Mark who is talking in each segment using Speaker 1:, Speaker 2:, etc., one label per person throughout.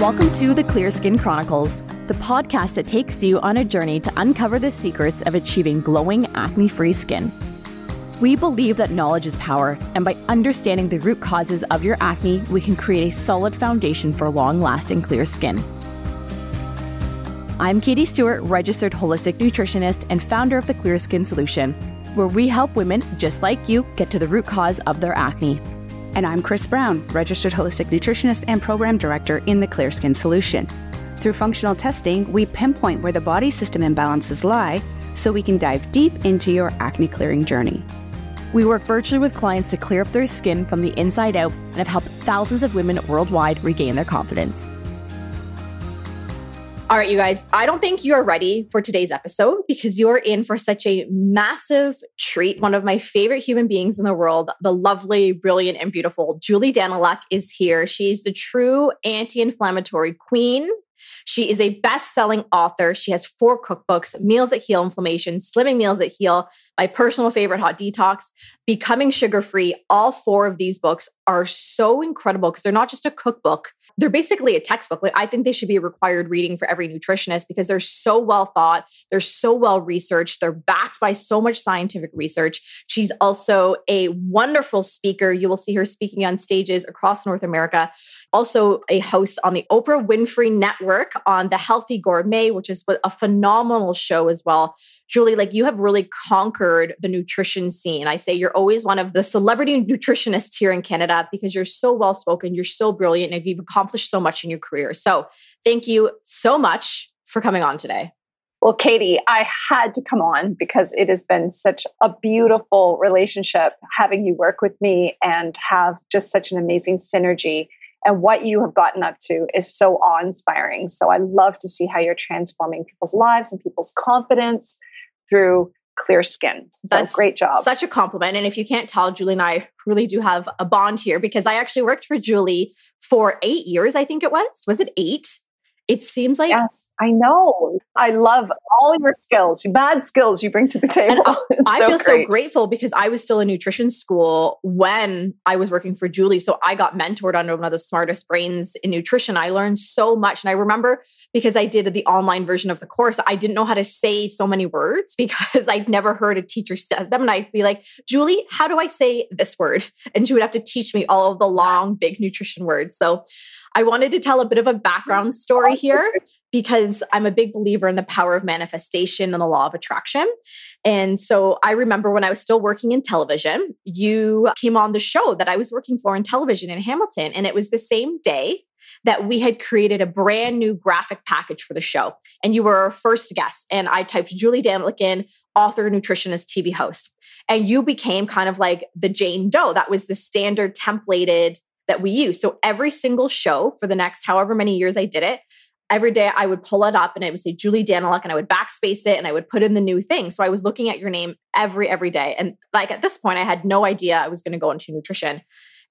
Speaker 1: Welcome to the Clear Skin Chronicles, the podcast that takes you on a journey to uncover the secrets of achieving glowing, acne free skin. We believe that knowledge is power, and by understanding the root causes of your acne, we can create a solid foundation for long lasting clear skin. I'm Katie Stewart, registered holistic nutritionist and founder of the Clear Skin Solution, where we help women just like you get to the root cause of their acne.
Speaker 2: And I'm Chris Brown, registered holistic nutritionist and program director in the Clear Skin Solution. Through functional testing, we pinpoint where the body system imbalances lie so we can dive deep into your acne clearing journey.
Speaker 1: We work virtually with clients to clear up their skin from the inside out and have helped thousands of women worldwide regain their confidence. All right, you guys, I don't think you are ready for today's episode because you're in for such a massive treat. One of my favorite human beings in the world, the lovely, brilliant, and beautiful Julie Daniluk is here. She's the true anti inflammatory queen. She is a best selling author. She has four cookbooks Meals that Heal Inflammation, Slimming Meals that Heal, my personal favorite, Hot Detox, Becoming Sugar Free. All four of these books are so incredible because they're not just a cookbook, they're basically a textbook. Like I think they should be required reading for every nutritionist because they're so well thought, they're so well researched, they're backed by so much scientific research. She's also a wonderful speaker. You will see her speaking on stages across North America. Also a host on the Oprah Winfrey Network on The Healthy Gourmet, which is a phenomenal show as well. Julie, like you have really conquered the nutrition scene. I say you're always one of the celebrity nutritionists here in Canada because you're so well spoken, you're so brilliant, and you've accomplished so much in your career. So thank you so much for coming on today.
Speaker 3: Well, Katie, I had to come on because it has been such a beautiful relationship having you work with me and have just such an amazing synergy. And what you have gotten up to is so awe inspiring. So I love to see how you're transforming people's lives and people's confidence through clear skin. So That's great job.
Speaker 1: Such a compliment. And if you can't tell, Julie and I really do have a bond here because I actually worked for Julie for eight years, I think it was. Was it eight? It seems like
Speaker 3: yes, I know. I love all your skills, bad skills you bring to the table.
Speaker 1: I so feel great. so grateful because I was still in nutrition school when I was working for Julie. So I got mentored under one of the smartest brains in nutrition. I learned so much, and I remember because I did the online version of the course, I didn't know how to say so many words because I'd never heard a teacher say them, and I'd be like, Julie, how do I say this word? And she would have to teach me all of the long, big nutrition words. So I wanted to tell a bit of a background mm-hmm. story here because I'm a big believer in the power of manifestation and the law of attraction. And so I remember when I was still working in television, you came on the show that I was working for in television in Hamilton. And it was the same day that we had created a brand new graphic package for the show. And you were our first guest. And I typed Julie Daniluk author, nutritionist, TV host. And you became kind of like the Jane Doe. That was the standard templated that we use. So every single show for the next however many years I did it, every day I would pull it up and I would say Julie Daniluk and I would backspace it and I would put in the new thing. So I was looking at your name every, every day. And like at this point, I had no idea I was going to go into nutrition.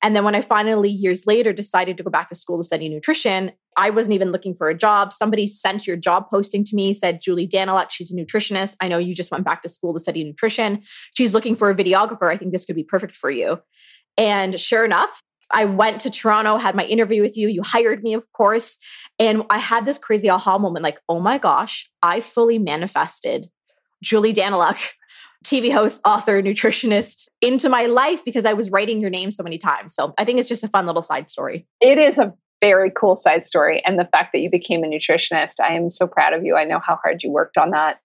Speaker 1: And then when I finally, years later, decided to go back to school to study nutrition, I wasn't even looking for a job. Somebody sent your job posting to me, said, Julie Daniluk, she's a nutritionist. I know you just went back to school to study nutrition. She's looking for a videographer. I think this could be perfect for you. And sure enough, I went to Toronto, had my interview with you. You hired me, of course. And I had this crazy aha moment like, oh my gosh, I fully manifested Julie Daniluk, TV host, author, nutritionist into my life because I was writing your name so many times. So I think it's just a fun little side story.
Speaker 3: It is a very cool side story. And the fact that you became a nutritionist, I am so proud of you. I know how hard you worked on that.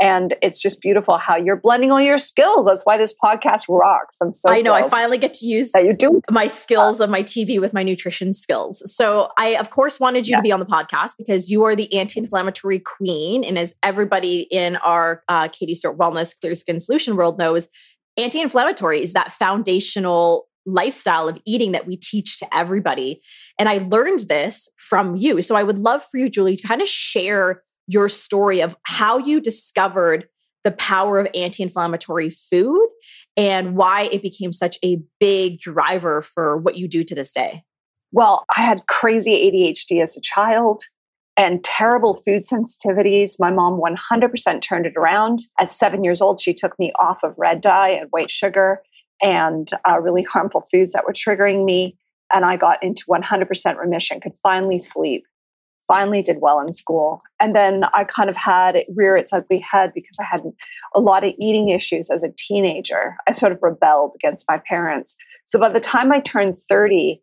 Speaker 3: And it's just beautiful how you're blending all your skills. That's why this podcast rocks. I'm so
Speaker 1: I know I finally get to use that you do my skills of my TV with my nutrition skills. So I of course wanted you yeah. to be on the podcast because you are the anti-inflammatory queen. And as everybody in our uh, Katie Stewart Wellness Clear Skin Solution world knows, anti-inflammatory is that foundational lifestyle of eating that we teach to everybody. And I learned this from you. So I would love for you, Julie, to kind of share your story of how you discovered the power of anti inflammatory food and why it became such a big driver for what you do to this day.
Speaker 3: Well, I had crazy ADHD as a child and terrible food sensitivities. My mom 100% turned it around. At seven years old, she took me off of red dye and white sugar and uh, really harmful foods that were triggering me. And I got into 100% remission, could finally sleep finally did well in school. And then I kind of had it rear its ugly head because I had a lot of eating issues as a teenager. I sort of rebelled against my parents. So by the time I turned 30,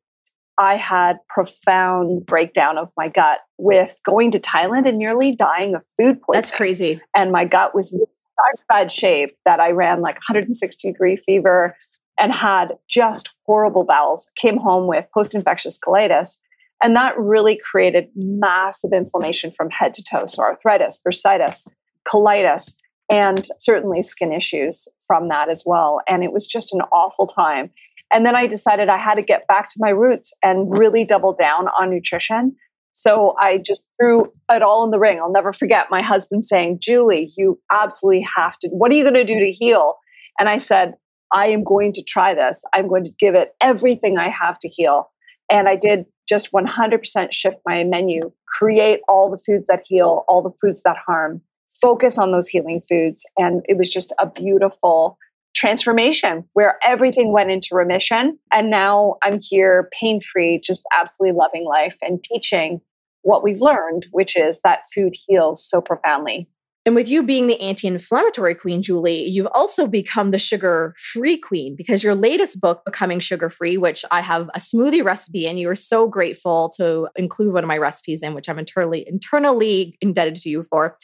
Speaker 3: I had profound breakdown of my gut with going to Thailand and nearly dying of food poisoning.
Speaker 1: That's crazy.
Speaker 3: And my gut was in such bad shape that I ran like 160 degree fever and had just horrible bowels. Came home with post infectious colitis. And that really created massive inflammation from head to toe. So, arthritis, bursitis, colitis, and certainly skin issues from that as well. And it was just an awful time. And then I decided I had to get back to my roots and really double down on nutrition. So I just threw it all in the ring. I'll never forget my husband saying, Julie, you absolutely have to. What are you going to do to heal? And I said, I am going to try this. I'm going to give it everything I have to heal. And I did just 100% shift my menu, create all the foods that heal, all the foods that harm, focus on those healing foods. And it was just a beautiful transformation where everything went into remission. And now I'm here pain free, just absolutely loving life and teaching what we've learned, which is that food heals so profoundly.
Speaker 1: And with you being the anti inflammatory queen, Julie, you've also become the sugar free queen because your latest book, Becoming Sugar Free, which I have a smoothie recipe, and you were so grateful to include one of my recipes in, which I'm internally, internally indebted to you for.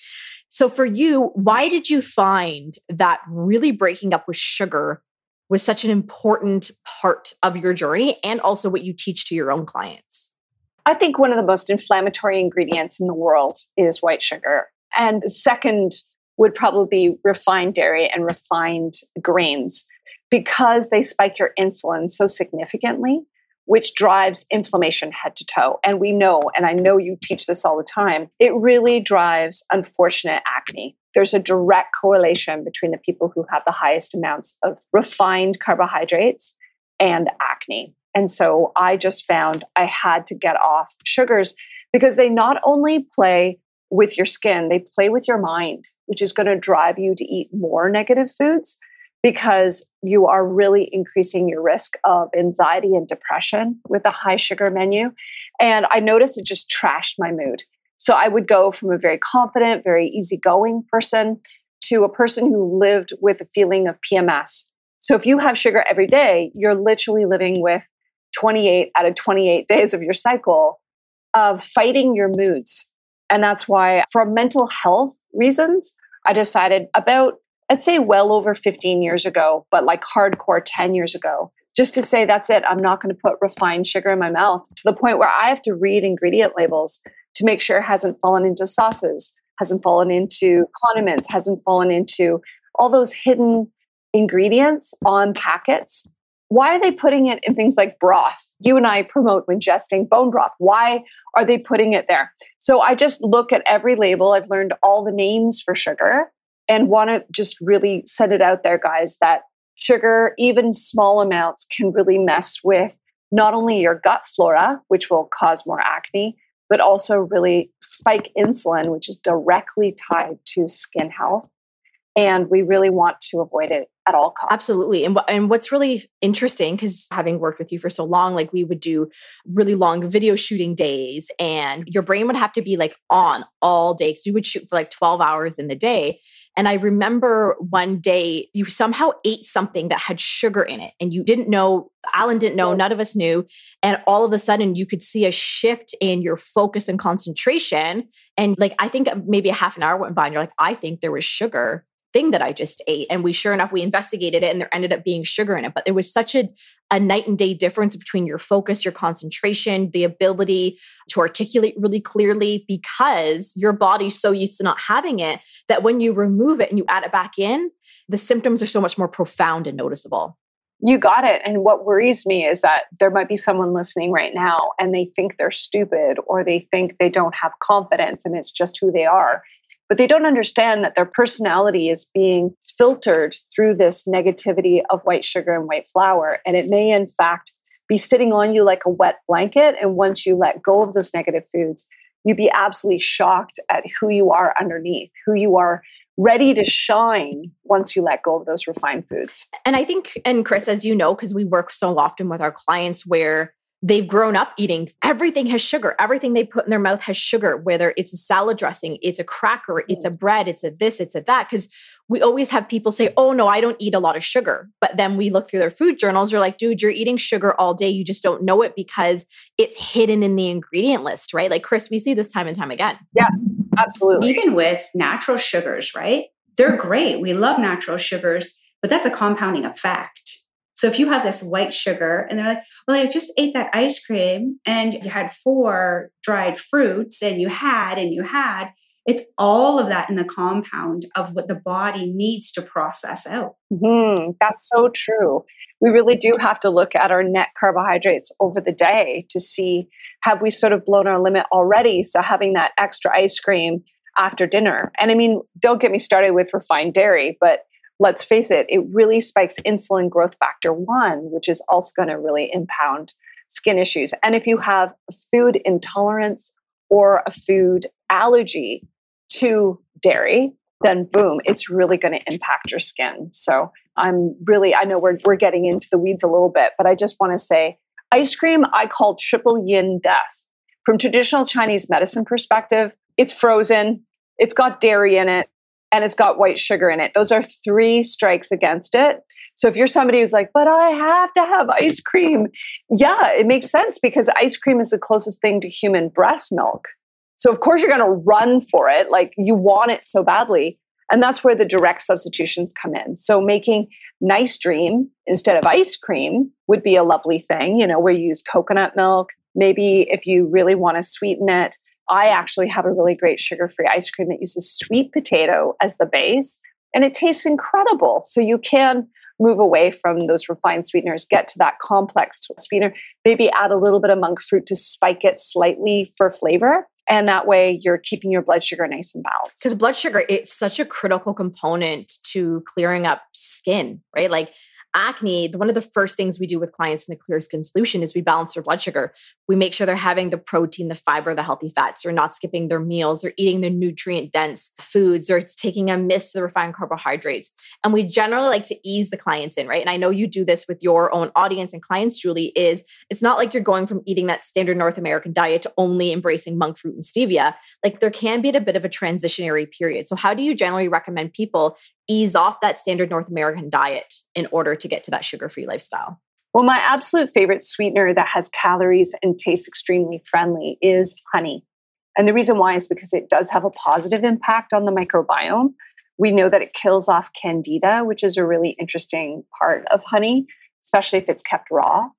Speaker 1: So, for you, why did you find that really breaking up with sugar was such an important part of your journey and also what you teach to your own clients?
Speaker 3: I think one of the most inflammatory ingredients in the world is white sugar. And second would probably be refined dairy and refined grains because they spike your insulin so significantly, which drives inflammation head to toe. And we know, and I know you teach this all the time, it really drives unfortunate acne. There's a direct correlation between the people who have the highest amounts of refined carbohydrates and acne. And so I just found I had to get off sugars because they not only play with your skin, they play with your mind, which is going to drive you to eat more negative foods because you are really increasing your risk of anxiety and depression with a high sugar menu. And I noticed it just trashed my mood. So I would go from a very confident, very easygoing person to a person who lived with a feeling of PMS. So if you have sugar every day, you're literally living with 28 out of 28 days of your cycle of fighting your moods and that's why, for mental health reasons, I decided about, I'd say well over 15 years ago, but like hardcore 10 years ago, just to say that's it. I'm not going to put refined sugar in my mouth to the point where I have to read ingredient labels to make sure it hasn't fallen into sauces, hasn't fallen into condiments, hasn't fallen into all those hidden ingredients on packets why are they putting it in things like broth? You and I promote ingesting bone broth. Why are they putting it there? So I just look at every label. I've learned all the names for sugar and want to just really set it out there, guys, that sugar, even small amounts, can really mess with not only your gut flora, which will cause more acne, but also really spike insulin, which is directly tied to skin health. And we really want to avoid it at all costs.
Speaker 1: Absolutely. And, and what's really interesting, because having worked with you for so long, like we would do really long video shooting days, and your brain would have to be like on all day because we would shoot for like 12 hours in the day. And I remember one day you somehow ate something that had sugar in it, and you didn't know, Alan didn't know, none of us knew. And all of a sudden, you could see a shift in your focus and concentration. And like, I think uh, maybe a half an hour went by, and you're like, I think there was sugar thing that I just ate. And we sure enough, we investigated it and there ended up being sugar in it. But there was such a, a night and day difference between your focus, your concentration, the ability to articulate really clearly because your body's so used to not having it that when you remove it and you add it back in, the symptoms are so much more profound and noticeable.
Speaker 3: You got it. And what worries me is that there might be someone listening right now and they think they're stupid or they think they don't have confidence and it's just who they are but they don't understand that their personality is being filtered through this negativity of white sugar and white flour. And it may, in fact, be sitting on you like a wet blanket. And once you let go of those negative foods, you'd be absolutely shocked at who you are underneath, who you are ready to shine once you let go of those refined foods.
Speaker 1: And I think, and Chris, as you know, because we work so often with our clients where they've grown up eating everything has sugar. Everything they put in their mouth has sugar, whether it's a salad dressing, it's a cracker, mm. it's a bread, it's a this, it's a that. Because we always have people say, oh, no, I don't eat a lot of sugar. But then we look through their food journals, you're like, dude, you're eating sugar all day. You just don't know it because it's hidden in the ingredient list, right? Like, Chris, we see this time and time again.
Speaker 3: Yes, absolutely.
Speaker 2: Even with natural sugars, right? They're great. We love natural sugars, but that's a compounding effect. So if you have this white sugar and they're like, well, I just ate that ice cream and you had four dried fruits and you had and you had, it's all of that in the compound of what the body needs to process out.
Speaker 3: Mm-hmm. That's so true. We really do have to look at our net carbohydrates over the day to see have we sort of blown our limit already? So having that extra ice cream after dinner. And I mean, don't get me started with refined dairy, but let's face it, it really spikes insulin growth factor 1, which is also going to really impound skin issues. And if you have food intolerance or a food allergy to dairy, then boom, it's really going to impact your skin. So I'm really, I know we're, we're getting into the weeds a little bit, but I just want to say ice cream, I call triple yin death. From traditional Chinese medicine perspective, it's frozen, it's got dairy in it, and it's got white sugar in it. Those are three strikes against it. So if you're somebody who's like, but I have to have ice cream, yeah, it makes sense because ice cream is the closest thing to human breast milk. So of course you're going to run for it, like you want it so badly. And that's where the direct substitutions come in. So making nice dream instead of ice cream would be a lovely thing, you know, where you use coconut milk. Maybe if you really want to sweeten it, I actually have a really great sugar free ice cream that uses sweet potato as the base, and it tastes incredible. So you can move away from those refined sweeteners, get to that complex sweetener, maybe add a little bit of monk fruit to spike it slightly for flavor. And that way you're keeping your blood sugar nice and balanced.
Speaker 1: Because blood sugar, it's such a critical component to clearing up skin, right? Like acne, one of the first things we do with clients in the clear skin solution is we balance their blood sugar. We make sure they're having the protein, the fiber, the healthy fats. They're not skipping their meals. They're eating the nutrient dense foods. Or it's taking a miss to the refined carbohydrates. And we generally like to ease the clients in, right? And I know you do this with your own audience and clients, Julie, is it's not like you're going from eating that standard North American diet to only embracing monk fruit and stevia. Like there can be a bit of a transitionary period. So how do you generally recommend people ease off that standard North American diet in order to get to that sugar free lifestyle?
Speaker 3: Well, my absolute favorite sweetener that has calories and tastes extremely friendly is honey. And the reason why is because it does have a positive impact on the microbiome. We know that it kills off candida, which is a really interesting part of honey, especially if it's kept raw.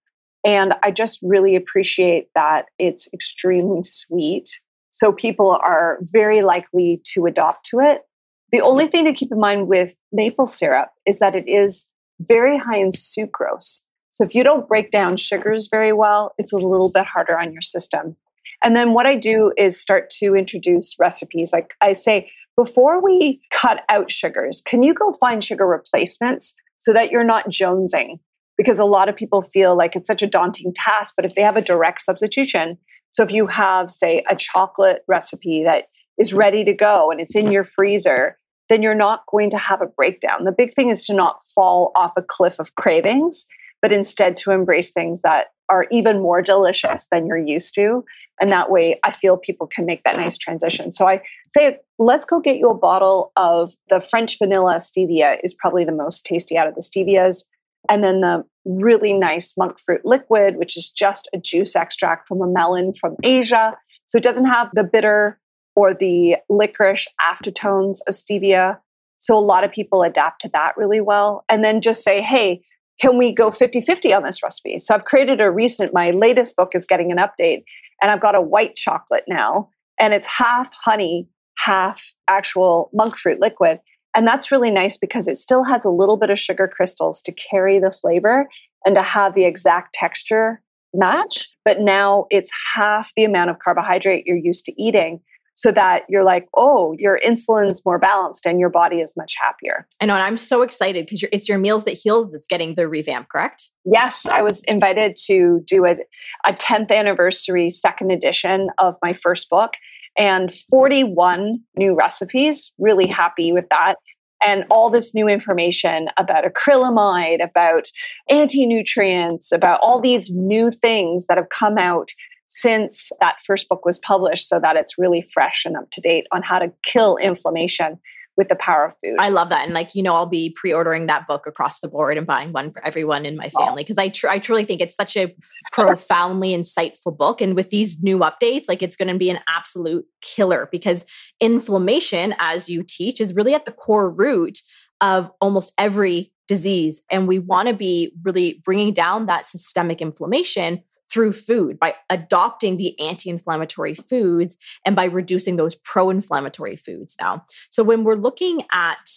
Speaker 3: And I just really appreciate that it's extremely sweet. So people are very likely to adopt to it. The only thing to keep in mind with maple syrup is that it is very high in sucrose. So if you don't break down sugars very well, it's a little bit harder on your system. And then what I do is start to introduce recipes. Like I say, before we cut out sugars, can you go find sugar replacements so that you're not jonesing? Because a lot of people feel like it's such a daunting task, but if they have a direct substitution, so if you have, say, a chocolate recipe that is ready to go and it's in your freezer, then you're not going to have a breakdown. The big thing is to not fall off a cliff of cravings, but instead to embrace things that are even more delicious than you're used to. And that way, I feel people can make that nice transition. So I say, let's go get you a bottle of the French vanilla stevia, is probably the most tasty out of the stevias. And then the really nice monk fruit liquid, which is just a juice extract from a melon from Asia. So it doesn't have the bitter or the licorice aftertones of stevia. So a lot of people adapt to that really well. And then just say, hey, can we go 50 50 on this recipe? So I've created a recent, my latest book is getting an update, and I've got a white chocolate now, and it's half honey, half actual monk fruit liquid. And that's really nice because it still has a little bit of sugar crystals to carry the flavor and to have the exact texture match. But now it's half the amount of carbohydrate you're used to eating so that you're like, oh, your insulin's more balanced and your body is much happier.
Speaker 1: I know. And I'm so excited because it's your Meals That Heals that's getting the revamp, correct?
Speaker 3: Yes. I was invited to do a, a 10th anniversary second edition of my first book and 41 new recipes. Really happy with that. and all this new information about acrylamide, about anti nutrients, about all these new things that have come out since that first book was published so that it's really fresh and up to date on how to kill inflammation with the power of food.
Speaker 1: I love that. And like, you know, I'll be pre-ordering that book across the board and buying one for everyone in my family because I tr- I truly think it's such a profoundly insightful book and with these new updates, like it's going to be an absolute killer because inflammation as you teach is really at the core root of almost every disease and we want to be really bringing down that systemic inflammation through food by adopting the anti inflammatory foods and by reducing those pro inflammatory foods now. So, when we're looking at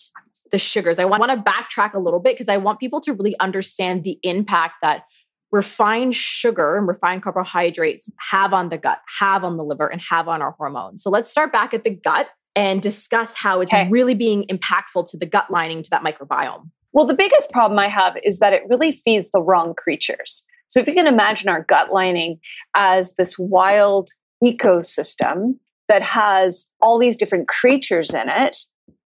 Speaker 1: the sugars, I want to backtrack a little bit because I want people to really understand the impact that refined sugar and refined carbohydrates have on the gut, have on the liver, and have on our hormones. So, let's start back at the gut and discuss how it's okay. really being impactful to the gut lining, to that microbiome.
Speaker 3: Well, the biggest problem I have is that it really feeds the wrong creatures. So if you can imagine our gut lining as this wild ecosystem that has all these different creatures in it,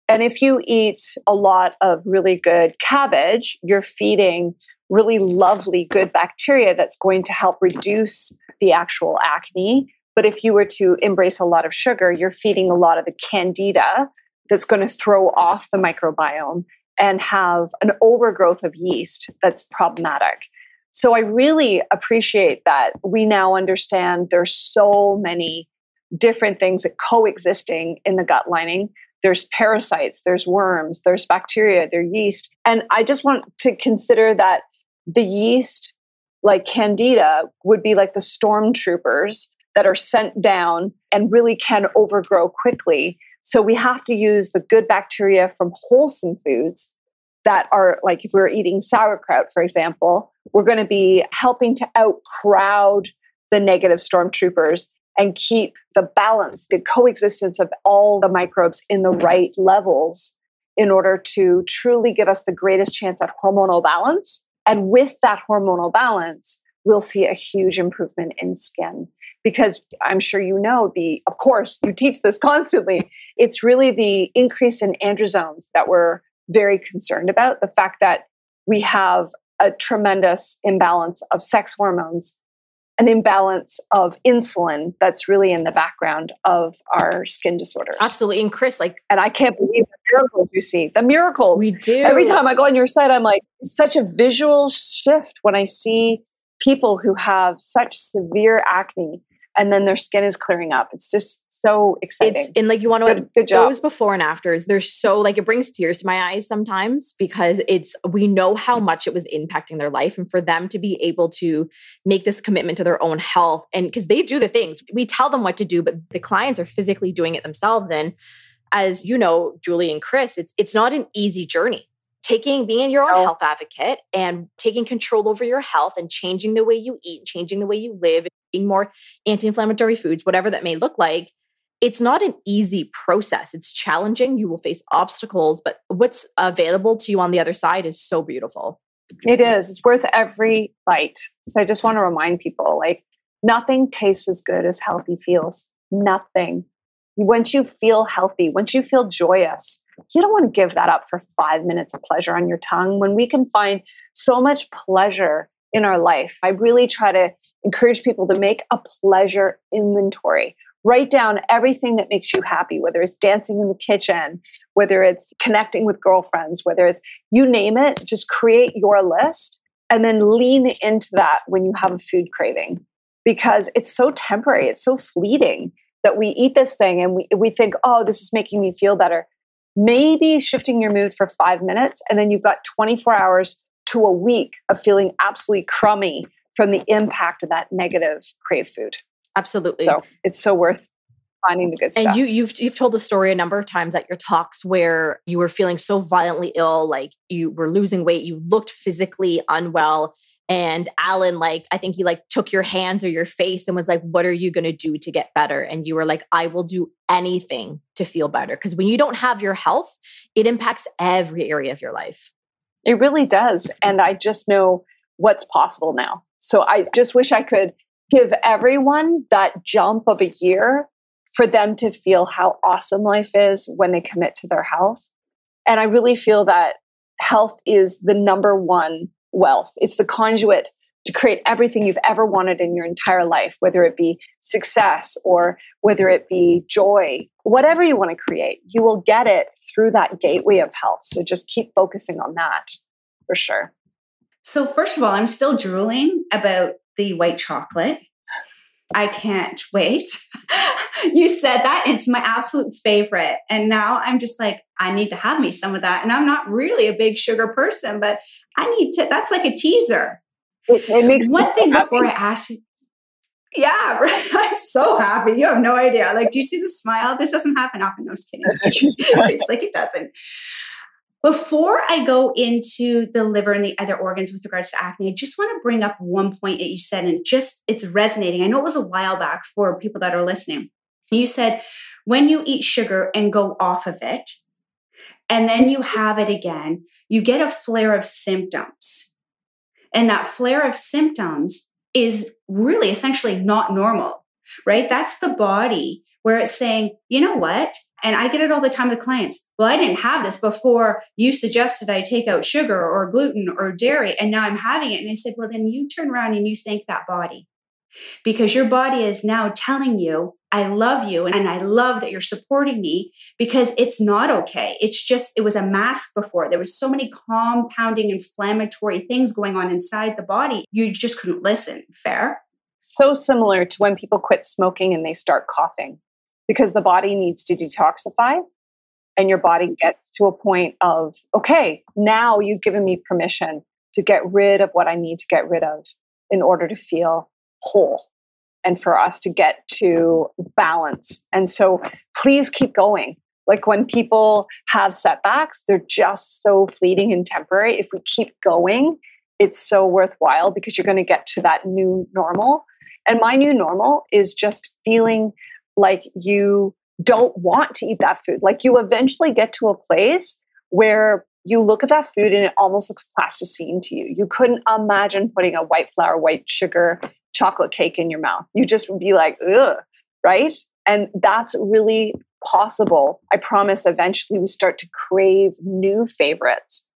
Speaker 3: and if you eat a lot of really good cabbage, you're feeding really lovely, good bacteria that's going to help reduce the actual acne. But if you were to embrace a lot of sugar, you're feeding a lot of the candida that's going to throw off the microbiome and have an overgrowth of yeast that's problematic. So I really appreciate that we now understand there's so many different things that coexisting in the gut lining. There's parasites, there's worms, there's bacteria, there's yeast. And I just want to consider that the yeast, like candida, would be like the stormtroopers that are sent down and really can overgrow quickly. So we have to use the good bacteria from wholesome foods that are like if we're eating sauerkraut, for example, we're going to be helping to outcrowd the negative stormtroopers and keep the balance, the coexistence of all the microbes in the right levels in order to truly give us the greatest chance at hormonal balance. And with that hormonal balance, we'll see a huge improvement in skin because I'm sure you know the, of course, you teach this constantly. It's really the increase in androgens that we're very concerned about the fact that we have a tremendous imbalance of sex hormones, an imbalance of insulin that's really in the background of our skin disorders.
Speaker 1: Absolutely. And Chris, like,
Speaker 3: and I can't believe the miracles you see. The miracles.
Speaker 1: We do.
Speaker 3: Every time I go on your site, I'm like, such a visual shift when I see people who have such severe acne and then their skin is clearing up. It's just so exciting.
Speaker 1: It's and like you want to good, good job. those before and afters. They're so like it brings tears to my eyes sometimes because it's we know how much it was impacting their life, and for them to be able to make this commitment to their own health, and because they do the things we tell them what to do, but the clients are physically doing it themselves. And as you know, Julie and Chris, it's it's not an easy journey taking being your own health advocate and taking control over your health and changing the way you eat changing the way you live eating more anti-inflammatory foods whatever that may look like it's not an easy process. It's challenging. You will face obstacles but what's available to you on the other side is so beautiful.
Speaker 3: It is. It's worth every bite. So i just want to remind people like nothing tastes as good as healthy feels. Nothing. Once you feel healthy once you feel joyous you don't want to give that up for five minutes of pleasure on your tongue when we can find so much pleasure in our life. I really try to encourage people to make a pleasure inventory. Write down everything that makes you happy, whether it's dancing in the kitchen, whether it's connecting with girlfriends, whether it's you name it, just create your list and then lean into that when you have a food craving because it's so temporary, it's so fleeting that we eat this thing and we, we think, oh, this is making me feel better maybe shifting your mood for five minutes, and then you've got 24 hours to a week of feeling absolutely crummy from the impact of that negative crave food.
Speaker 1: Absolutely.
Speaker 3: So it's so worth finding the good stuff.
Speaker 1: And you you've you've told the story a number of times at your talks where you were feeling so violently ill, like you were losing weight, you looked physically unwell, and alan like i think he like took your hands or your face and was like what are you going to do to get better and you were like i will do anything to feel better because when you don't have your health it impacts every area of your life
Speaker 3: it really does and i just know what's possible now so i just wish i could give everyone that jump of a year for them to feel how awesome life is when they commit to their health And I really feel that health is the number one wealth. It's the conduit to create everything you've ever wanted in your entire life, whether it be success or whether it be joy, whatever you want to create, you will get it through that gateway of health. So just keep focusing on that for sure.
Speaker 2: So, first of all, I'm still drooling about the white chocolate. I can't wait. you said that it's my absolute favorite. And now I'm just like, I need to have me some of that. And I'm not really a big sugar person, but I need to, that's like a teaser.
Speaker 3: It, it makes
Speaker 2: one thing happy. before I ask you. Yeah, right. I'm so happy. You have no idea. Like, do you see the smile? This doesn't happen often. No, I'm just kidding. it's like it doesn't. Before I go into the liver and the other organs with regards to acne, I just want to bring up one point that you said, and just it's resonating. I know it was a while back for people that are listening. You said, when you eat sugar and go off of it, and then you have it again, you get a flare of symptoms. And that flare of symptoms is really essentially not normal, right? That's the body where it's saying, you know what? And I get it all the time with clients. Well, I didn't have this before you suggested I take out sugar or gluten or dairy, and now I'm having it. And I said, well, then you turn around and you thank that body because your body is now telling you, I love you and I love that you're supporting me because it's not okay. It's just, it was a mask before. There was so many compounding inflammatory things going on inside the body. You just couldn't listen. Fair?
Speaker 3: So similar to when people quit smoking and they start coughing because the body needs to detoxify and your body gets to a point of okay now you've given me permission to get rid of what i need to get rid of in order to feel whole and for us to get to balance. And so please keep going. Like when people have setbacks they're just so fleeting and temporary. If we keep going it's so worthwhile because you're going to get to that new normal. And my new normal is just feeling like you don't want to eat that food. Like you eventually get to a place where you look at that food and it almost looks plasticine to you. You couldn't imagine putting a white flour, white sugar chocolate cake in your mouth. You just would be like, ugh, right? And that's really possible. I promise eventually we start to crave new favorites.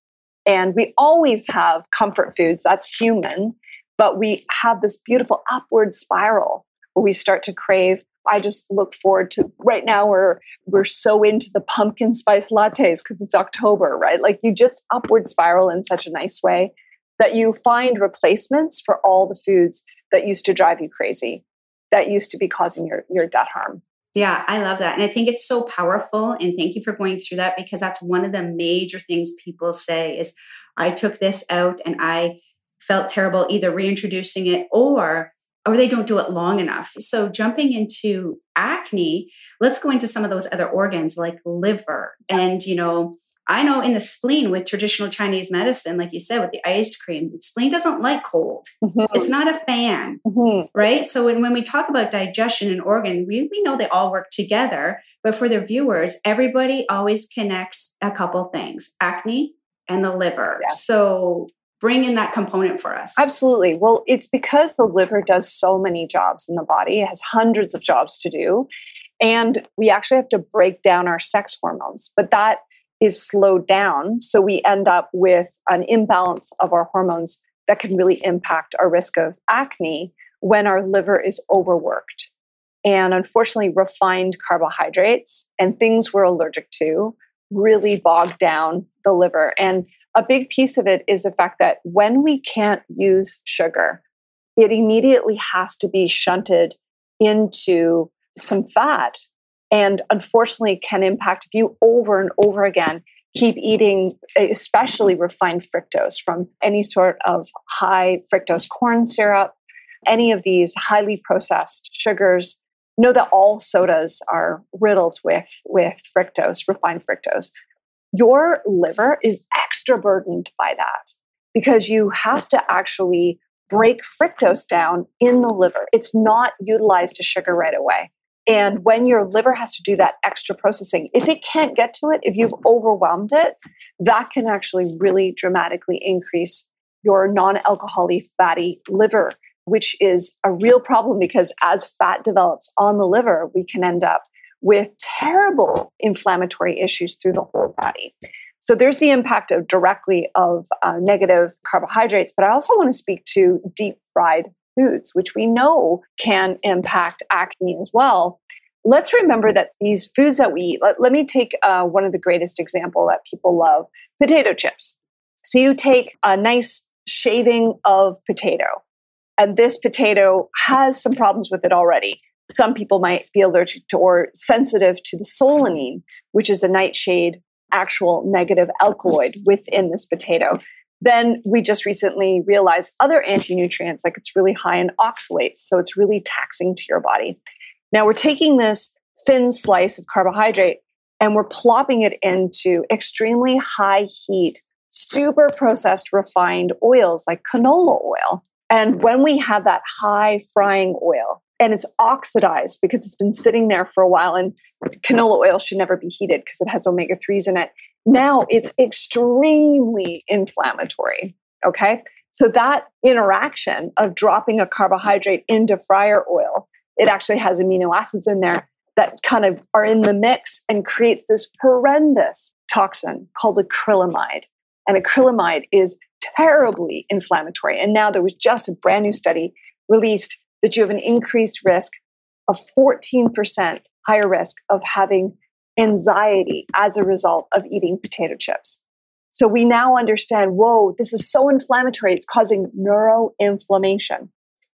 Speaker 3: And we always have comfort foods, that's human, but we have this beautiful upward spiral where we start to crave I just look forward to right now we're we're so into the pumpkin spice lattes because it's October, right? Like you just upward spiral in such a nice way that you find replacements for all the foods that used to drive you crazy, that used to be causing your, your gut harm.
Speaker 2: Yeah, I love that. And I think it's so powerful. And thank you for going through that because that's one of the major things people say is I took this out and I felt terrible either reintroducing it or or they don't do it long enough. So, jumping into acne, let's go into some of those other organs like liver. And, you know, I know in the spleen with traditional Chinese medicine, like you said, with the ice cream, the spleen doesn't like cold. Mm-hmm. It's not a fan, mm-hmm. right? So when, when we talk about digestion and organ, we, we know they all work together. But for their viewers, everybody always connects a couple things acne and the liver. Yes. So bring in that component for us.
Speaker 3: Absolutely. Well, it's because the liver does so many jobs in the body, it has hundreds of jobs to do. And we actually have to break down our sex hormones, but that is slowed down. So we end up with an imbalance of our hormones that can really impact our risk of acne when our liver is overworked. And unfortunately, refined carbohydrates and things we're allergic to really bog down the liver. And a big piece of it is the fact that when we can't use sugar, it immediately has to be shunted into some fat. And unfortunately, can impact if you over and over again keep eating, especially refined fructose from any sort of high fructose corn syrup, any of these highly processed sugars. Know that all sodas are riddled with, with fructose, refined fructose your liver is extra burdened by that because you have to actually break fructose down in the liver. It's not utilized as sugar right away. And when your liver has to do that extra processing, if it can't get to it, if you've overwhelmed it, that can actually really dramatically increase your non alcoholic fatty liver, which is a real problem because as fat develops on the liver, we can end up with terrible inflammatory issues through the whole body. So there's the impact of directly of uh, negative carbohydrates, but I also want to speak to deep fried foods, which we know can impact acne as well. Let's remember that these foods that we eat, let, let me take uh, one of the greatest example that people love, potato chips. So you take a nice shaving of potato, and this potato has some problems with it already. Some people might be allergic to or sensitive to the solanine, which is a nightshade actual negative alkaloid within this potato. Then we just recently realized other anti nutrients, like it's really high in oxalates. So it's really taxing to your body. Now we're taking this thin slice of carbohydrate and we're plopping it into extremely high heat, super processed refined oils like canola oil. And when we have that high frying oil, and it's oxidized because it's been sitting there for a while and canola oil should never be heated because it has omega 3s in it. Now it's extremely inflammatory okay? So that interaction of dropping a carbohydrate into fryer oil it actually has amino acids in there that kind of are in the mix and creates this horrendous toxin called acrylamide. And acrylamide is terribly inflammatory. And now there was just a brand new study released that you have an increased risk of 14% higher risk of having anxiety as a result of eating potato chips. So we now understand whoa, this is so inflammatory. It's causing neuroinflammation.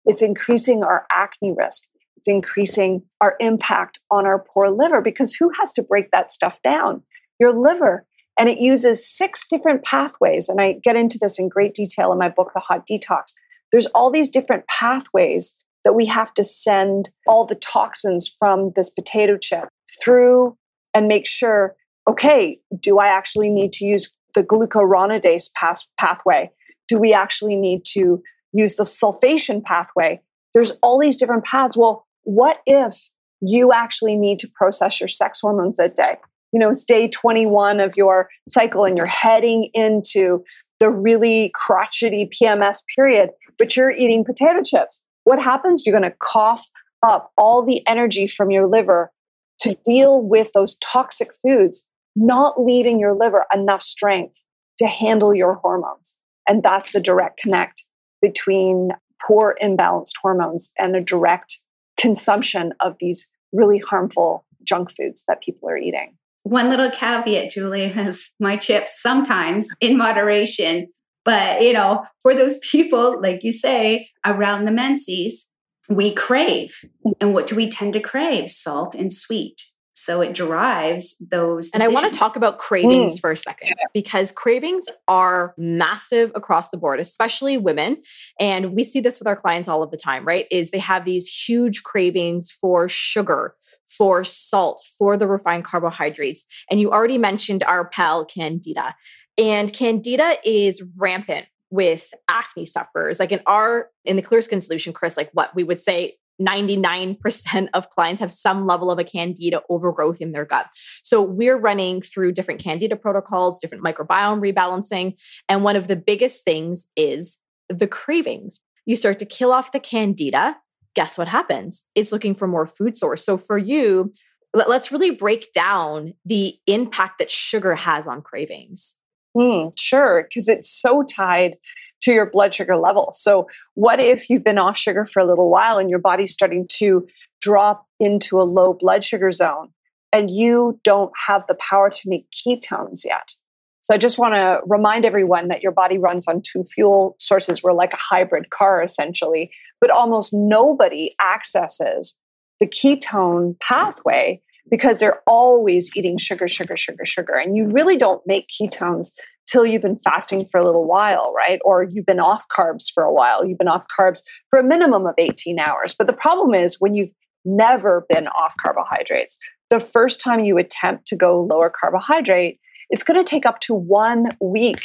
Speaker 3: It's increasing our acne risk. It's increasing our impact on our poor liver because who has to break that stuff down? Your liver. And it uses six different pathways. And I get into this in great detail in my book, The Hot Detox. There's all these different pathways that we have to send all the toxins from this potato chip through and make sure okay, do I actually need to use the glucuronidase pass- pathway? Do we actually need to use the sulfation pathway? There's all these different paths. Well, what if you actually need to process your sex hormones that day? You know, it's day 21 of your cycle and you're heading into the really crotchety PMS period, but you're eating potato chips what happens? You're going to cough up all the energy from your liver to deal with those toxic foods, not leaving your liver enough strength to handle your hormones. And that's the direct connect between poor imbalanced hormones and a direct consumption of these really harmful junk foods that people are eating.
Speaker 2: One little caveat, Julie, is my chips sometimes in moderation but, you know, for those people, like you say, around the menses, we crave. And what do we tend to crave? Salt and sweet. So it drives those. Decisions.
Speaker 1: And I want to talk about cravings mm. for a second because cravings are massive across the board, especially women. And we see this with our clients all of the time, right? Is they have these huge cravings for sugar, for salt, for the refined carbohydrates. And you already mentioned our pal Candida. And candida is rampant with acne sufferers. Like in our, in the clear skin solution, Chris, like what we would say 99% of clients have some level of a candida overgrowth in their gut. So we're running through different candida protocols, different microbiome rebalancing. And one of the biggest things is the cravings. You start to kill off the candida. Guess what happens? It's looking for more food source. So for you, let's really break down the impact that sugar has on cravings.
Speaker 3: Mm, sure, because it's so tied to your blood sugar level. So, what if you've been off sugar for a little while and your body's starting to drop into a low blood sugar zone and you don't have the power to make ketones yet? So, I just want to remind everyone that your body runs on two fuel sources. We're like a hybrid car essentially, but almost nobody accesses the ketone pathway because they're always eating sugar, sugar, sugar, sugar. And you really don't make ketones till you've been fasting for a little while, right? Or you've been off carbs for a while. You've been off carbs for a minimum of 18 hours. But the problem is when you've never been off carbohydrates, the first time you attempt to go lower carbohydrate, it's going to take up to one week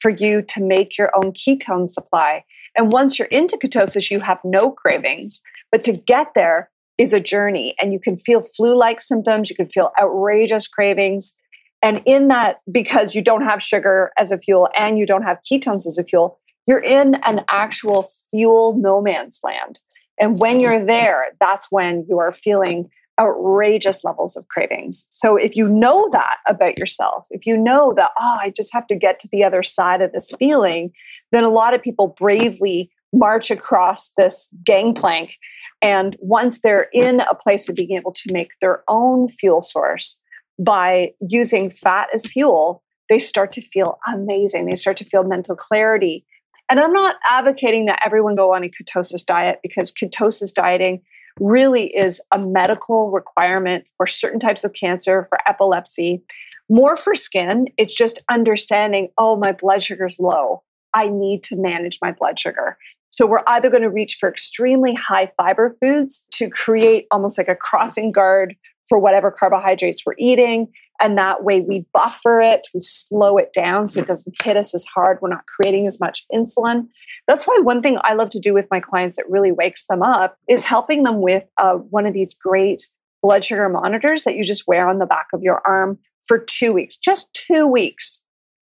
Speaker 3: for you to make your own ketone supply. And once you're into ketosis, you have no cravings. But to get there, is a journey and you can feel flu like symptoms, you can feel outrageous cravings. And in that, because you don't have sugar as a fuel and you don't have ketones as a fuel, you're in an actual fuel no man's land. And when you're there, that's when you are feeling outrageous levels of cravings. So if you know that about yourself, if you know that, oh, I just have to get to the other side of this feeling, then a lot of people bravely march across this gangplank. And once they're in a place of being able to make their own fuel source by using fat as fuel, they start to feel amazing. They start to feel mental clarity. And I'm not advocating that everyone go on a ketosis diet because ketosis dieting really is a medical requirement for certain types of cancer, for epilepsy, more for skin. It's just understanding, oh, my blood sugar's low. I need to manage my blood sugar. So we're either going to reach for extremely high fiber foods to create almost like a crossing guard for whatever carbohydrates we're eating. And that way we buffer it, we slow it down so it doesn't hit us as hard. We're not creating as much insulin. That's why one thing I love to do with my clients that really wakes them up is helping them with uh, one of these great blood sugar monitors that you just wear on the back of your arm for two weeks, just two weeks.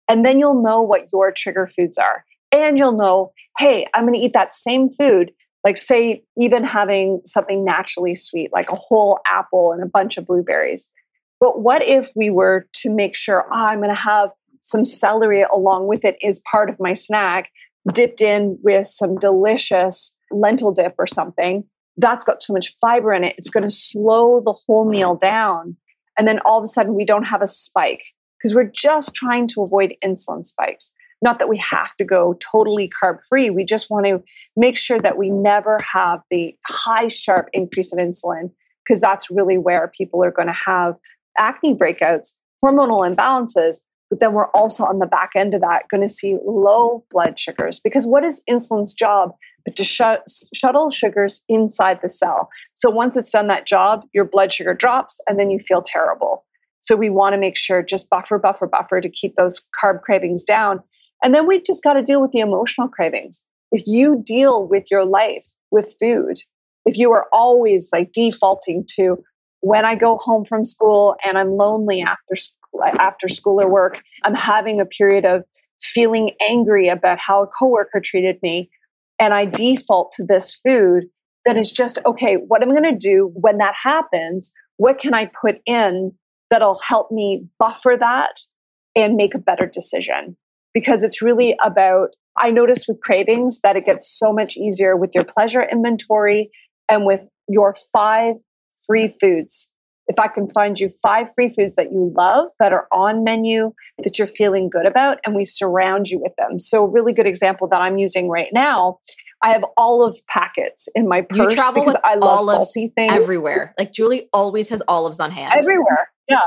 Speaker 3: And then you'll know what your trigger foods are. And you'll know, hey, I'm going to eat that same food like say even having something naturally sweet like a whole apple and a bunch of blueberries but what if we were to make sure, oh, I'm going to have some celery along with it is part of my snack, dipped in with some delicious lentil dip or something? That's got so much fiber in it, it's going to slow the whole meal down. And then all of a sudden, we don't have a spike because we're just trying to avoid insulin spikes. Not that we have to go totally carb free. We just want to make sure that we never have the high, sharp increase of insulin because that's really where people are going to have acne breakouts, hormonal imbalances, but then we're also on the back end of that going to see low blood sugars because what is insulin's job but to sh- shuttle sugars inside the cell so once it's done that job your blood sugar drops and then you feel terrible so we want to make sure just buffer buffer buffer to keep those carb cravings down and then we've just got to deal with the emotional cravings if you deal with your life with food if you are always like defaulting to when I go home from school and I'm lonely after after school or work, I'm having a period of feeling angry about how a coworker treated me, and I default to this food, then it's just okay. What am I going to do when that happens? What can I put in that'll help me buffer that and make a better decision? Because it's really about. I notice with cravings that it gets so much easier with your pleasure inventory and with your five free foods. If I can find you five free foods that you love that are on menu that you're feeling good about, and we surround you with them. So, a really good example that I'm using right now I have olive packets in my purse
Speaker 1: you travel because I love salty things everywhere. Like Julie always has olives on hand.
Speaker 3: Everywhere. Yeah.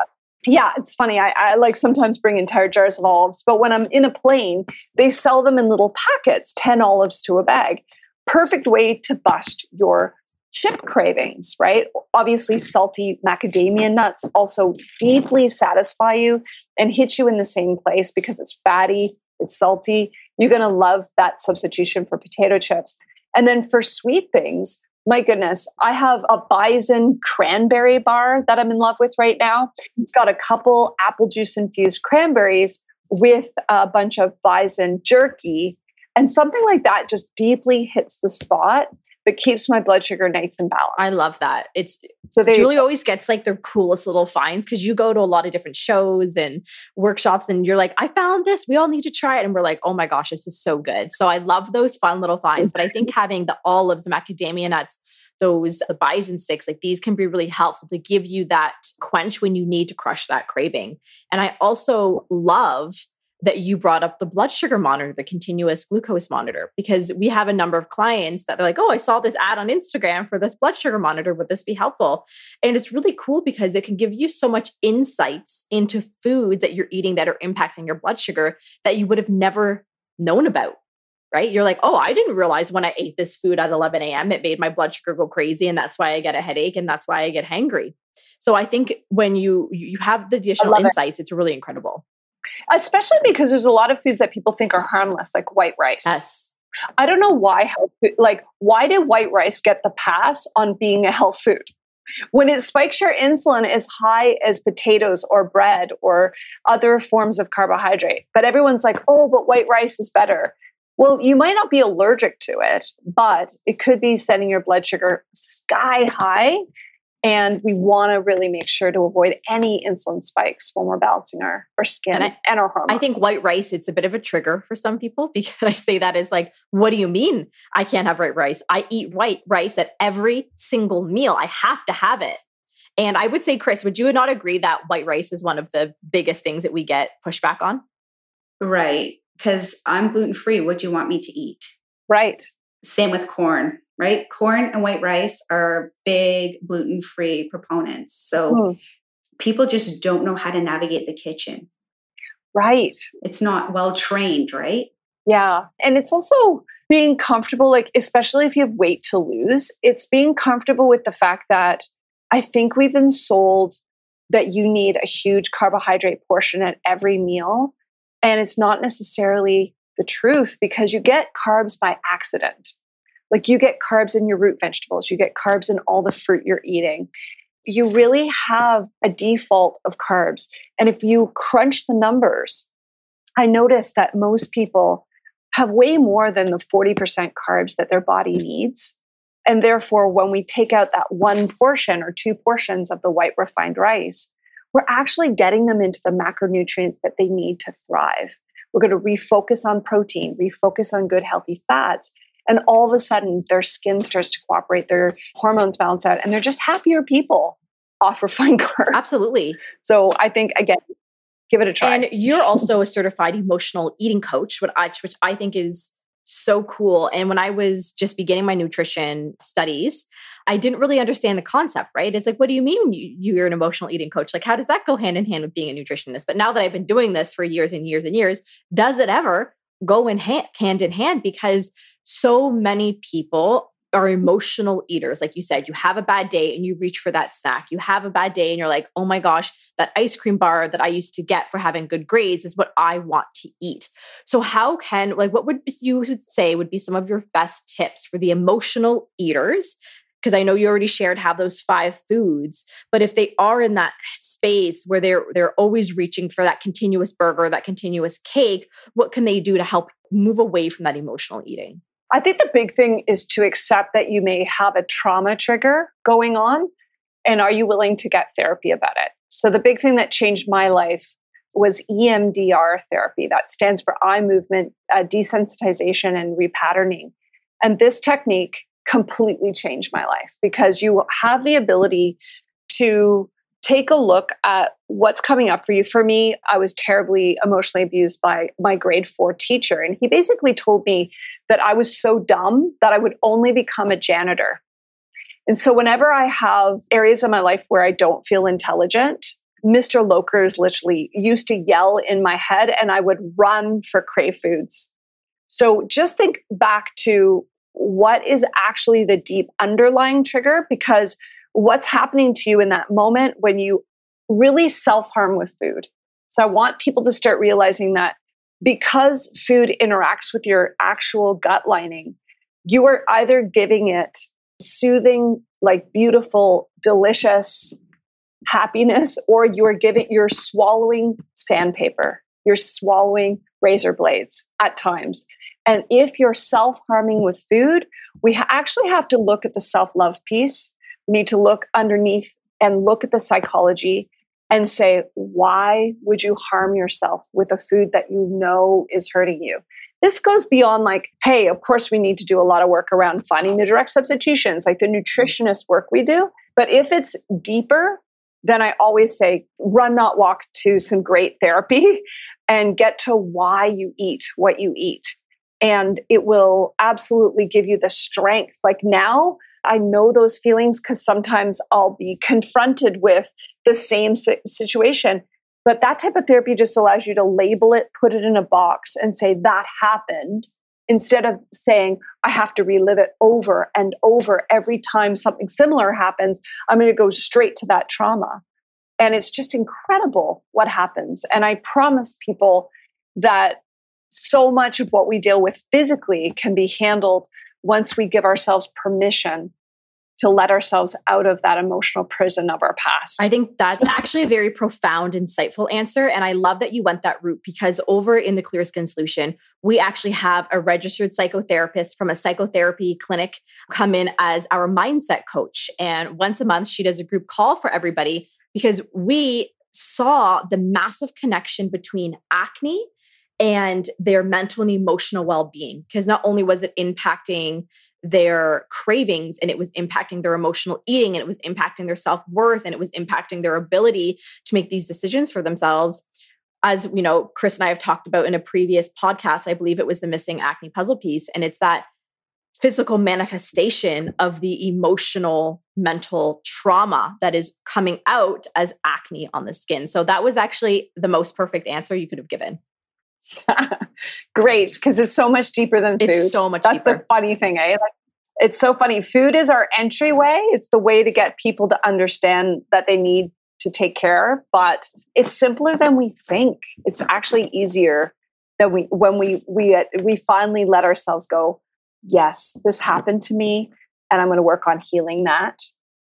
Speaker 3: Yeah, it's funny. I, I, like sometimes bring entire jars of olives, but when I'm in a plane, they sell them in little packets, 10 olives to a bag. Perfect way to bust your chip cravings, right? Obviously, salty macadamia nuts also deeply satisfy you and hit you in the same place because it's fatty, it's salty. You're going to love that substitution for potato chips. And then for sweet things, my goodness, I have a bison cranberry bar that I'm in love with right now. It's got a couple apple juice infused cranberries with a bunch of bison jerky. And something like that just deeply hits the spot but keeps my blood sugar nice and balanced.
Speaker 1: I love that. It's so they Julie always gets like the coolest little finds because you go to a lot of different shows and workshops and you're like, I found this. We all need to try it. And we're like, oh my gosh, this is so good. So I love those fun little finds. But I think having the olives, the macadamia nuts, those the bison sticks, like these can be really helpful to give you that quench when you need to crush that craving. And I also love that you brought up the blood sugar monitor, the continuous glucose monitor, because we have a number of clients that they're like, oh, I saw this ad on Instagram for this blood sugar monitor. Would this be helpful? And it's really cool because it can give you so much insights into foods that you're eating that are impacting your blood sugar that you would have never known about. Right. You're like, oh, I didn't realize when I ate this food at 11 a.m., it made my blood sugar go crazy. And that's why I get a headache and that's why I get hangry. So I think when you you have the additional insights, it. it's really incredible
Speaker 3: especially because there's a lot of foods that people think are harmless, like white rice.
Speaker 1: Yes.
Speaker 3: I don't know why health food, like why did white rice get the pass on being a health food? When it spikes your insulin as high as potatoes or bread or other forms of carbohydrate. But everyone's like, oh, but white rice is better. Well, you might not be allergic to it, but it could be setting your blood sugar sky high. And we want to really make sure to avoid any insulin spikes when we're balancing our, our skin and, I, and our hormones.
Speaker 1: I think white rice, it's a bit of a trigger for some people because I say that is like, what do you mean I can't have white rice? I eat white rice at every single meal. I have to have it. And I would say, Chris, would you not agree that white rice is one of the biggest things that we get pushback on?
Speaker 2: Right. Because I'm gluten free. What do you want me to eat?
Speaker 3: Right.
Speaker 2: Same with corn, right? Corn and white rice are big gluten free proponents. So mm. people just don't know how to navigate the kitchen.
Speaker 3: Right.
Speaker 2: It's not well trained, right?
Speaker 3: Yeah. And it's also being comfortable, like, especially if you have weight to lose, it's being comfortable with the fact that I think we've been sold that you need a huge carbohydrate portion at every meal. And it's not necessarily the truth because you get carbs by accident. Like you get carbs in your root vegetables, you get carbs in all the fruit you're eating. You really have a default of carbs. And if you crunch the numbers, I notice that most people have way more than the 40% carbs that their body needs. And therefore, when we take out that one portion or two portions of the white refined rice, we're actually getting them into the macronutrients that they need to thrive. We're going to refocus on protein, refocus on good, healthy fats. And all of a sudden, their skin starts to cooperate, their hormones balance out, and they're just happier people off refined carbs.
Speaker 1: Absolutely.
Speaker 3: So I think, again, give it a try.
Speaker 1: And you're also a certified emotional eating coach, which I, which I think is so cool. And when I was just beginning my nutrition studies, I didn't really understand the concept, right? It's like, what do you mean you, you're an emotional eating coach? Like, how does that go hand in hand with being a nutritionist? But now that I've been doing this for years and years and years, does it ever go in hand, hand in hand? Because so many people are emotional eaters. Like you said, you have a bad day and you reach for that snack. You have a bad day and you're like, oh my gosh, that ice cream bar that I used to get for having good grades is what I want to eat. So, how can, like, what would you say would be some of your best tips for the emotional eaters? Because I know you already shared how those five foods, but if they are in that space where they're they're always reaching for that continuous burger, that continuous cake, what can they do to help move away from that emotional eating?
Speaker 3: I think the big thing is to accept that you may have a trauma trigger going on. And are you willing to get therapy about it? So, the big thing that changed my life was EMDR therapy. That stands for eye movement uh, desensitization and repatterning. And this technique completely changed my life because you have the ability to take a look at what's coming up for you. For me, I was terribly emotionally abused by my grade four teacher. And he basically told me that I was so dumb that I would only become a janitor. And so, whenever I have areas of my life where I don't feel intelligent, Mr. Lokers literally used to yell in my head and I would run for Crave Foods. So, just think back to what is actually the deep underlying trigger because what's happening to you in that moment when you really self harm with food. So I want people to start realizing that because food interacts with your actual gut lining, you are either giving it soothing, like beautiful, delicious happiness, or you are giving, you're swallowing sandpaper, you're swallowing razor blades at times. And if you're self harming with food, we actually have to look at the self love piece need to look underneath and look at the psychology and say, why would you harm yourself with a food that you know is hurting you? This goes beyond like, hey, of course, we need to do a lot of work around finding the direct substitutions, like the nutritionist work we do. But if it's deeper, then I always say, run, not walk to some great therapy and get to why you eat what you eat. And it will absolutely give you the strength. Like now, I know those feelings because sometimes I'll be confronted with the same situation. But that type of therapy just allows you to label it, put it in a box, and say, that happened, instead of saying, I have to relive it over and over every time something similar happens. I'm going to go straight to that trauma. And it's just incredible what happens. And I promise people that so much of what we deal with physically can be handled once we give ourselves permission to let ourselves out of that emotional prison of our past.
Speaker 1: I think that's actually a very profound, insightful answer. And I love that you went that route because over in the Clear Skin Solution, we actually have a registered psychotherapist from a psychotherapy clinic come in as our mindset coach. And once a month, she does a group call for everybody because we saw the massive connection between acne and their mental and emotional well being. Because not only was it impacting their cravings and it was impacting their emotional eating and it was impacting their self worth and it was impacting their ability to make these decisions for themselves. As you know, Chris and I have talked about in a previous podcast, I believe it was the missing acne puzzle piece. And it's that physical manifestation of the emotional mental trauma that is coming out as acne on the skin. So that was actually the most perfect answer you could have given.
Speaker 3: Great, because it's so much deeper than food.
Speaker 1: It's so much
Speaker 3: That's
Speaker 1: deeper.
Speaker 3: the funny thing, eh? Like, it's so funny. Food is our entryway. It's the way to get people to understand that they need to take care, but it's simpler than we think. It's actually easier than we when we we uh, we finally let ourselves go. Yes, this happened to me, and I'm going to work on healing that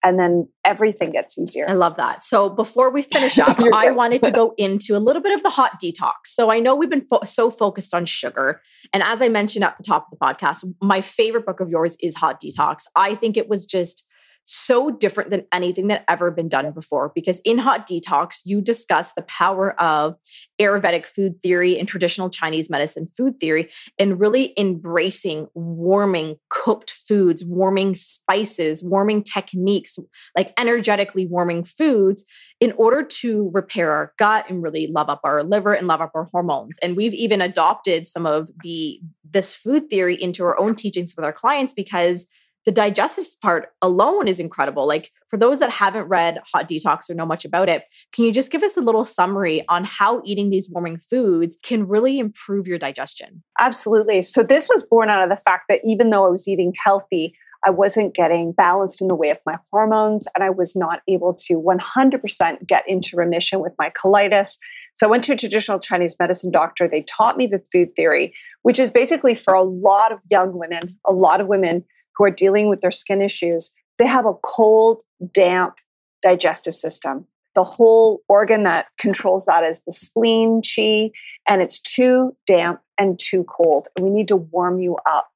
Speaker 3: and then everything gets easier.
Speaker 1: I love that. So before we finish up, I wanted to go into a little bit of the hot detox. So I know we've been fo- so focused on sugar. And as I mentioned at the top of the podcast, my favorite book of yours is Hot Detox. I think it was just so different than anything that ever been done before because in hot detox you discuss the power of ayurvedic food theory and traditional chinese medicine food theory and really embracing warming cooked foods warming spices warming techniques like energetically warming foods in order to repair our gut and really love up our liver and love up our hormones. And we've even adopted some of the this food theory into our own teachings with our clients because the digestive part alone is incredible. Like for those that haven't read Hot Detox or know much about it, can you just give us a little summary on how eating these warming foods can really improve your digestion?
Speaker 3: Absolutely. So this was born out of the fact that even though I was eating healthy, I wasn't getting balanced in the way of my hormones, and I was not able to 100% get into remission with my colitis. So I went to a traditional Chinese medicine doctor. They taught me the food theory, which is basically for a lot of young women, a lot of women who are dealing with their skin issues, they have a cold, damp digestive system. The whole organ that controls that is the spleen, chi, and it's too damp and too cold. We need to warm you up.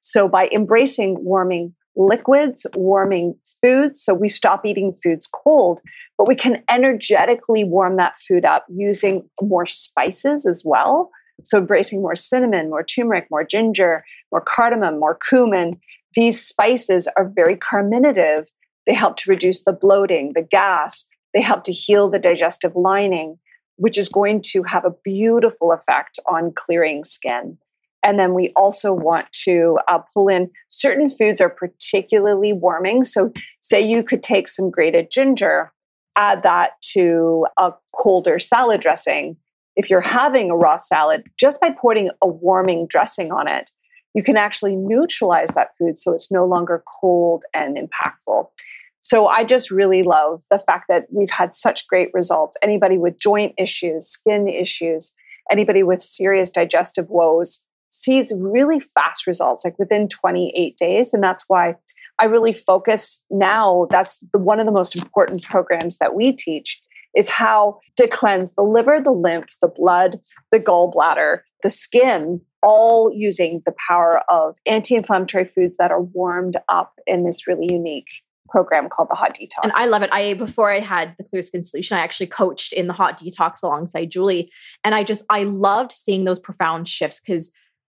Speaker 3: So, by embracing warming liquids, warming foods, so we stop eating foods cold, but we can energetically warm that food up using more spices as well. So, embracing more cinnamon, more turmeric, more ginger, more cardamom, more cumin, these spices are very carminative. They help to reduce the bloating, the gas. They help to heal the digestive lining, which is going to have a beautiful effect on clearing skin. And then we also want to uh, pull in certain foods are particularly warming. So, say you could take some grated ginger, add that to a colder salad dressing. If you're having a raw salad, just by putting a warming dressing on it, you can actually neutralize that food so it's no longer cold and impactful. So I just really love the fact that we've had such great results. Anybody with joint issues, skin issues, anybody with serious digestive woes sees really fast results, like within 28 days. And that's why I really focus now. That's the, one of the most important programs that we teach is how to cleanse the liver, the lymph, the blood, the gallbladder, the skin all using the power of anti inflammatory foods that are warmed up in this really unique program called the hot detox.
Speaker 1: And i love it. I before i had the clear skin solution i actually coached in the hot detox alongside julie. And i just i loved seeing those profound shifts because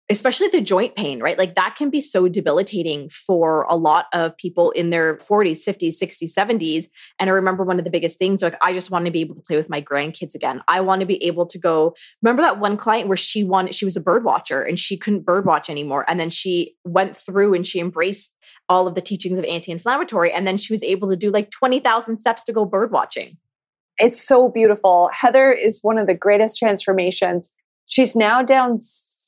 Speaker 1: especially the joint pain, right? Like that can be so debilitating for a lot of people in their 40s, 50s, 60s, 70s. And I remember one of the biggest things, like I just want to be able to play with my grandkids again. I want to be able to go. Remember that one client where she wanted, she was a bird watcher and she couldn't bird watch anymore. And then she went through and she embraced all of the teachings of anti-inflammatory. And then she was able to do like 20,000 steps to go bird watching.
Speaker 3: It's so beautiful. Heather is one of the greatest transformations. She's now down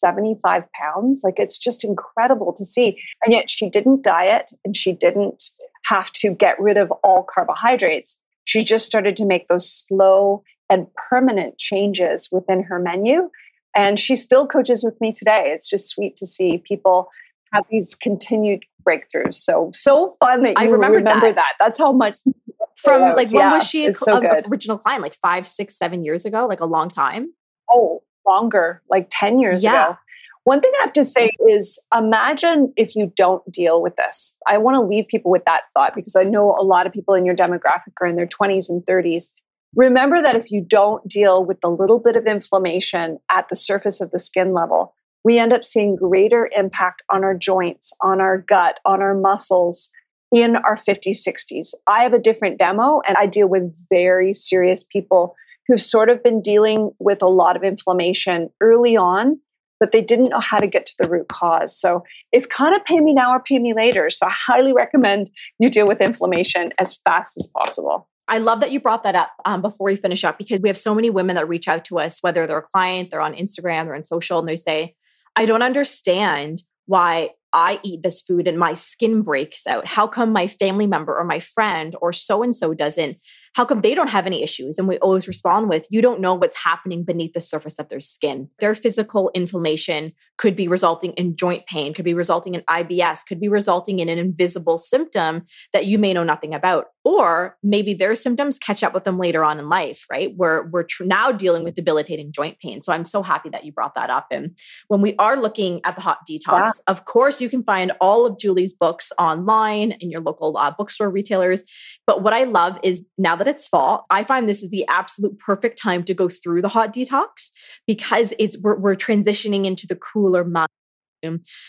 Speaker 3: 75 pounds. Like it's just incredible to see. And yet she didn't diet and she didn't have to get rid of all carbohydrates. She just started to make those slow and permanent changes within her menu. And she still coaches with me today. It's just sweet to see people have these continued breakthroughs. So so fun that you I remember, remember that. that. That's how much
Speaker 1: from like when yeah, was she a, so a, original client? Like five, six, seven years ago, like a long time.
Speaker 3: Oh, longer, like ten years yeah. ago. One thing I have to say is imagine if you don't deal with this. I want to leave people with that thought because I know a lot of people in your demographic are in their 20s and 30s. Remember that if you don't deal with the little bit of inflammation at the surface of the skin level, we end up seeing greater impact on our joints, on our gut, on our muscles in our 50s, 60s. I have a different demo and I deal with very serious people who've sort of been dealing with a lot of inflammation early on, but they didn't know how to get to the root cause. So it's kind of pay me now or pay me later. So I highly recommend you deal with inflammation as fast as possible.
Speaker 1: I love that you brought that up um, before we finish up because we have so many women that reach out to us, whether they're a client, they're on Instagram, they're on social, and they say, I don't understand why I eat this food and my skin breaks out. How come my family member or my friend or so and so doesn't? How come they don't have any issues? And we always respond with, you don't know what's happening beneath the surface of their skin. Their physical inflammation could be resulting in joint pain, could be resulting in IBS, could be resulting in an invisible symptom that you may know nothing about. Or maybe their symptoms catch up with them later on in life, right? Where we're tr- now dealing with debilitating joint pain. So I'm so happy that you brought that up. And when we are looking at the hot detox, wow. of course, you can find all of Julie's books online in your local uh, bookstore retailers. But what I love is now that that it's fall, I find this is the absolute perfect time to go through the hot detox because it's we're, we're transitioning into the cooler month.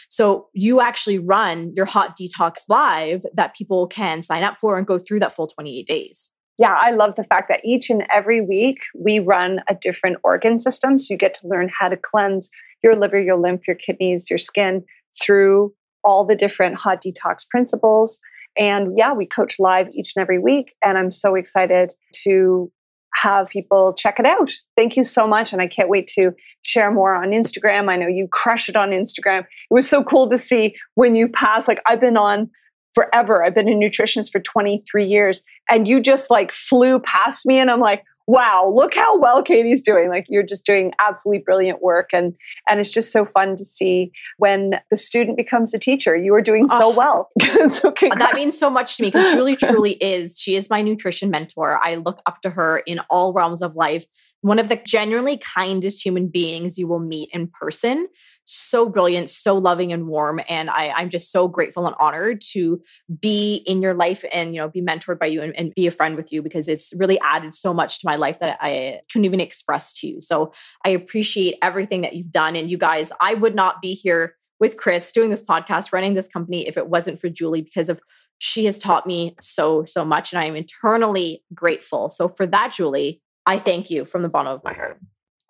Speaker 1: So you actually run your hot detox live that people can sign up for and go through that full 28 days.
Speaker 3: Yeah, I love the fact that each and every week we run a different organ system. So you get to learn how to cleanse your liver, your lymph, your kidneys, your skin through all the different hot detox principles. And yeah, we coach live each and every week. And I'm so excited to have people check it out. Thank you so much. And I can't wait to share more on Instagram. I know you crush it on Instagram. It was so cool to see when you pass, like I've been on forever. I've been a nutritionist for 23 years and you just like flew past me and I'm like, wow, look how well Katie's doing. Like you're just doing absolutely brilliant work. And and it's just so fun to see when the student becomes a teacher. You are doing so oh, well.
Speaker 1: so that means so much to me because Julie truly is. She is my nutrition mentor. I look up to her in all realms of life. One of the genuinely kindest human beings you will meet in person so brilliant, so loving and warm. And I, I'm just so grateful and honored to be in your life and, you know, be mentored by you and, and be a friend with you because it's really added so much to my life that I couldn't even express to you. So I appreciate everything that you've done. And you guys, I would not be here with Chris doing this podcast, running this company if it wasn't for Julie because of she has taught me so, so much. And I am eternally grateful. So for that, Julie, I thank you from the bottom of my heart.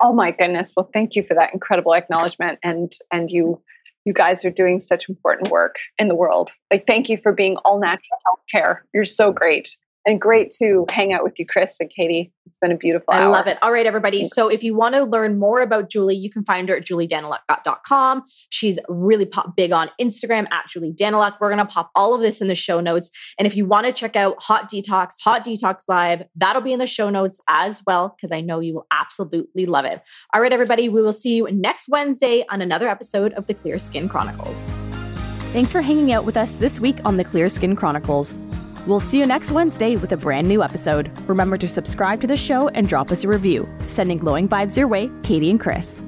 Speaker 3: Oh my goodness. Well, thank you for that incredible acknowledgement. And and you you guys are doing such important work in the world. Like thank you for being all natural healthcare. You're so great and great to hang out with you, Chris and Katie. It's been a beautiful I
Speaker 1: hour. love it. All right, everybody. Thanks. So if you want to learn more about Julie, you can find her at juliedaniluk.com. She's really pop big on Instagram at Julie Daniluk. We're going to pop all of this in the show notes. And if you want to check out Hot Detox, Hot Detox Live, that'll be in the show notes as well, because I know you will absolutely love it. All right, everybody. We will see you next Wednesday on another episode of the Clear Skin Chronicles.
Speaker 2: Thanks for hanging out with us this week on the Clear Skin Chronicles. We'll see you next Wednesday with a brand new episode. Remember to subscribe to the show and drop us a review. Sending glowing vibes your way, Katie and Chris.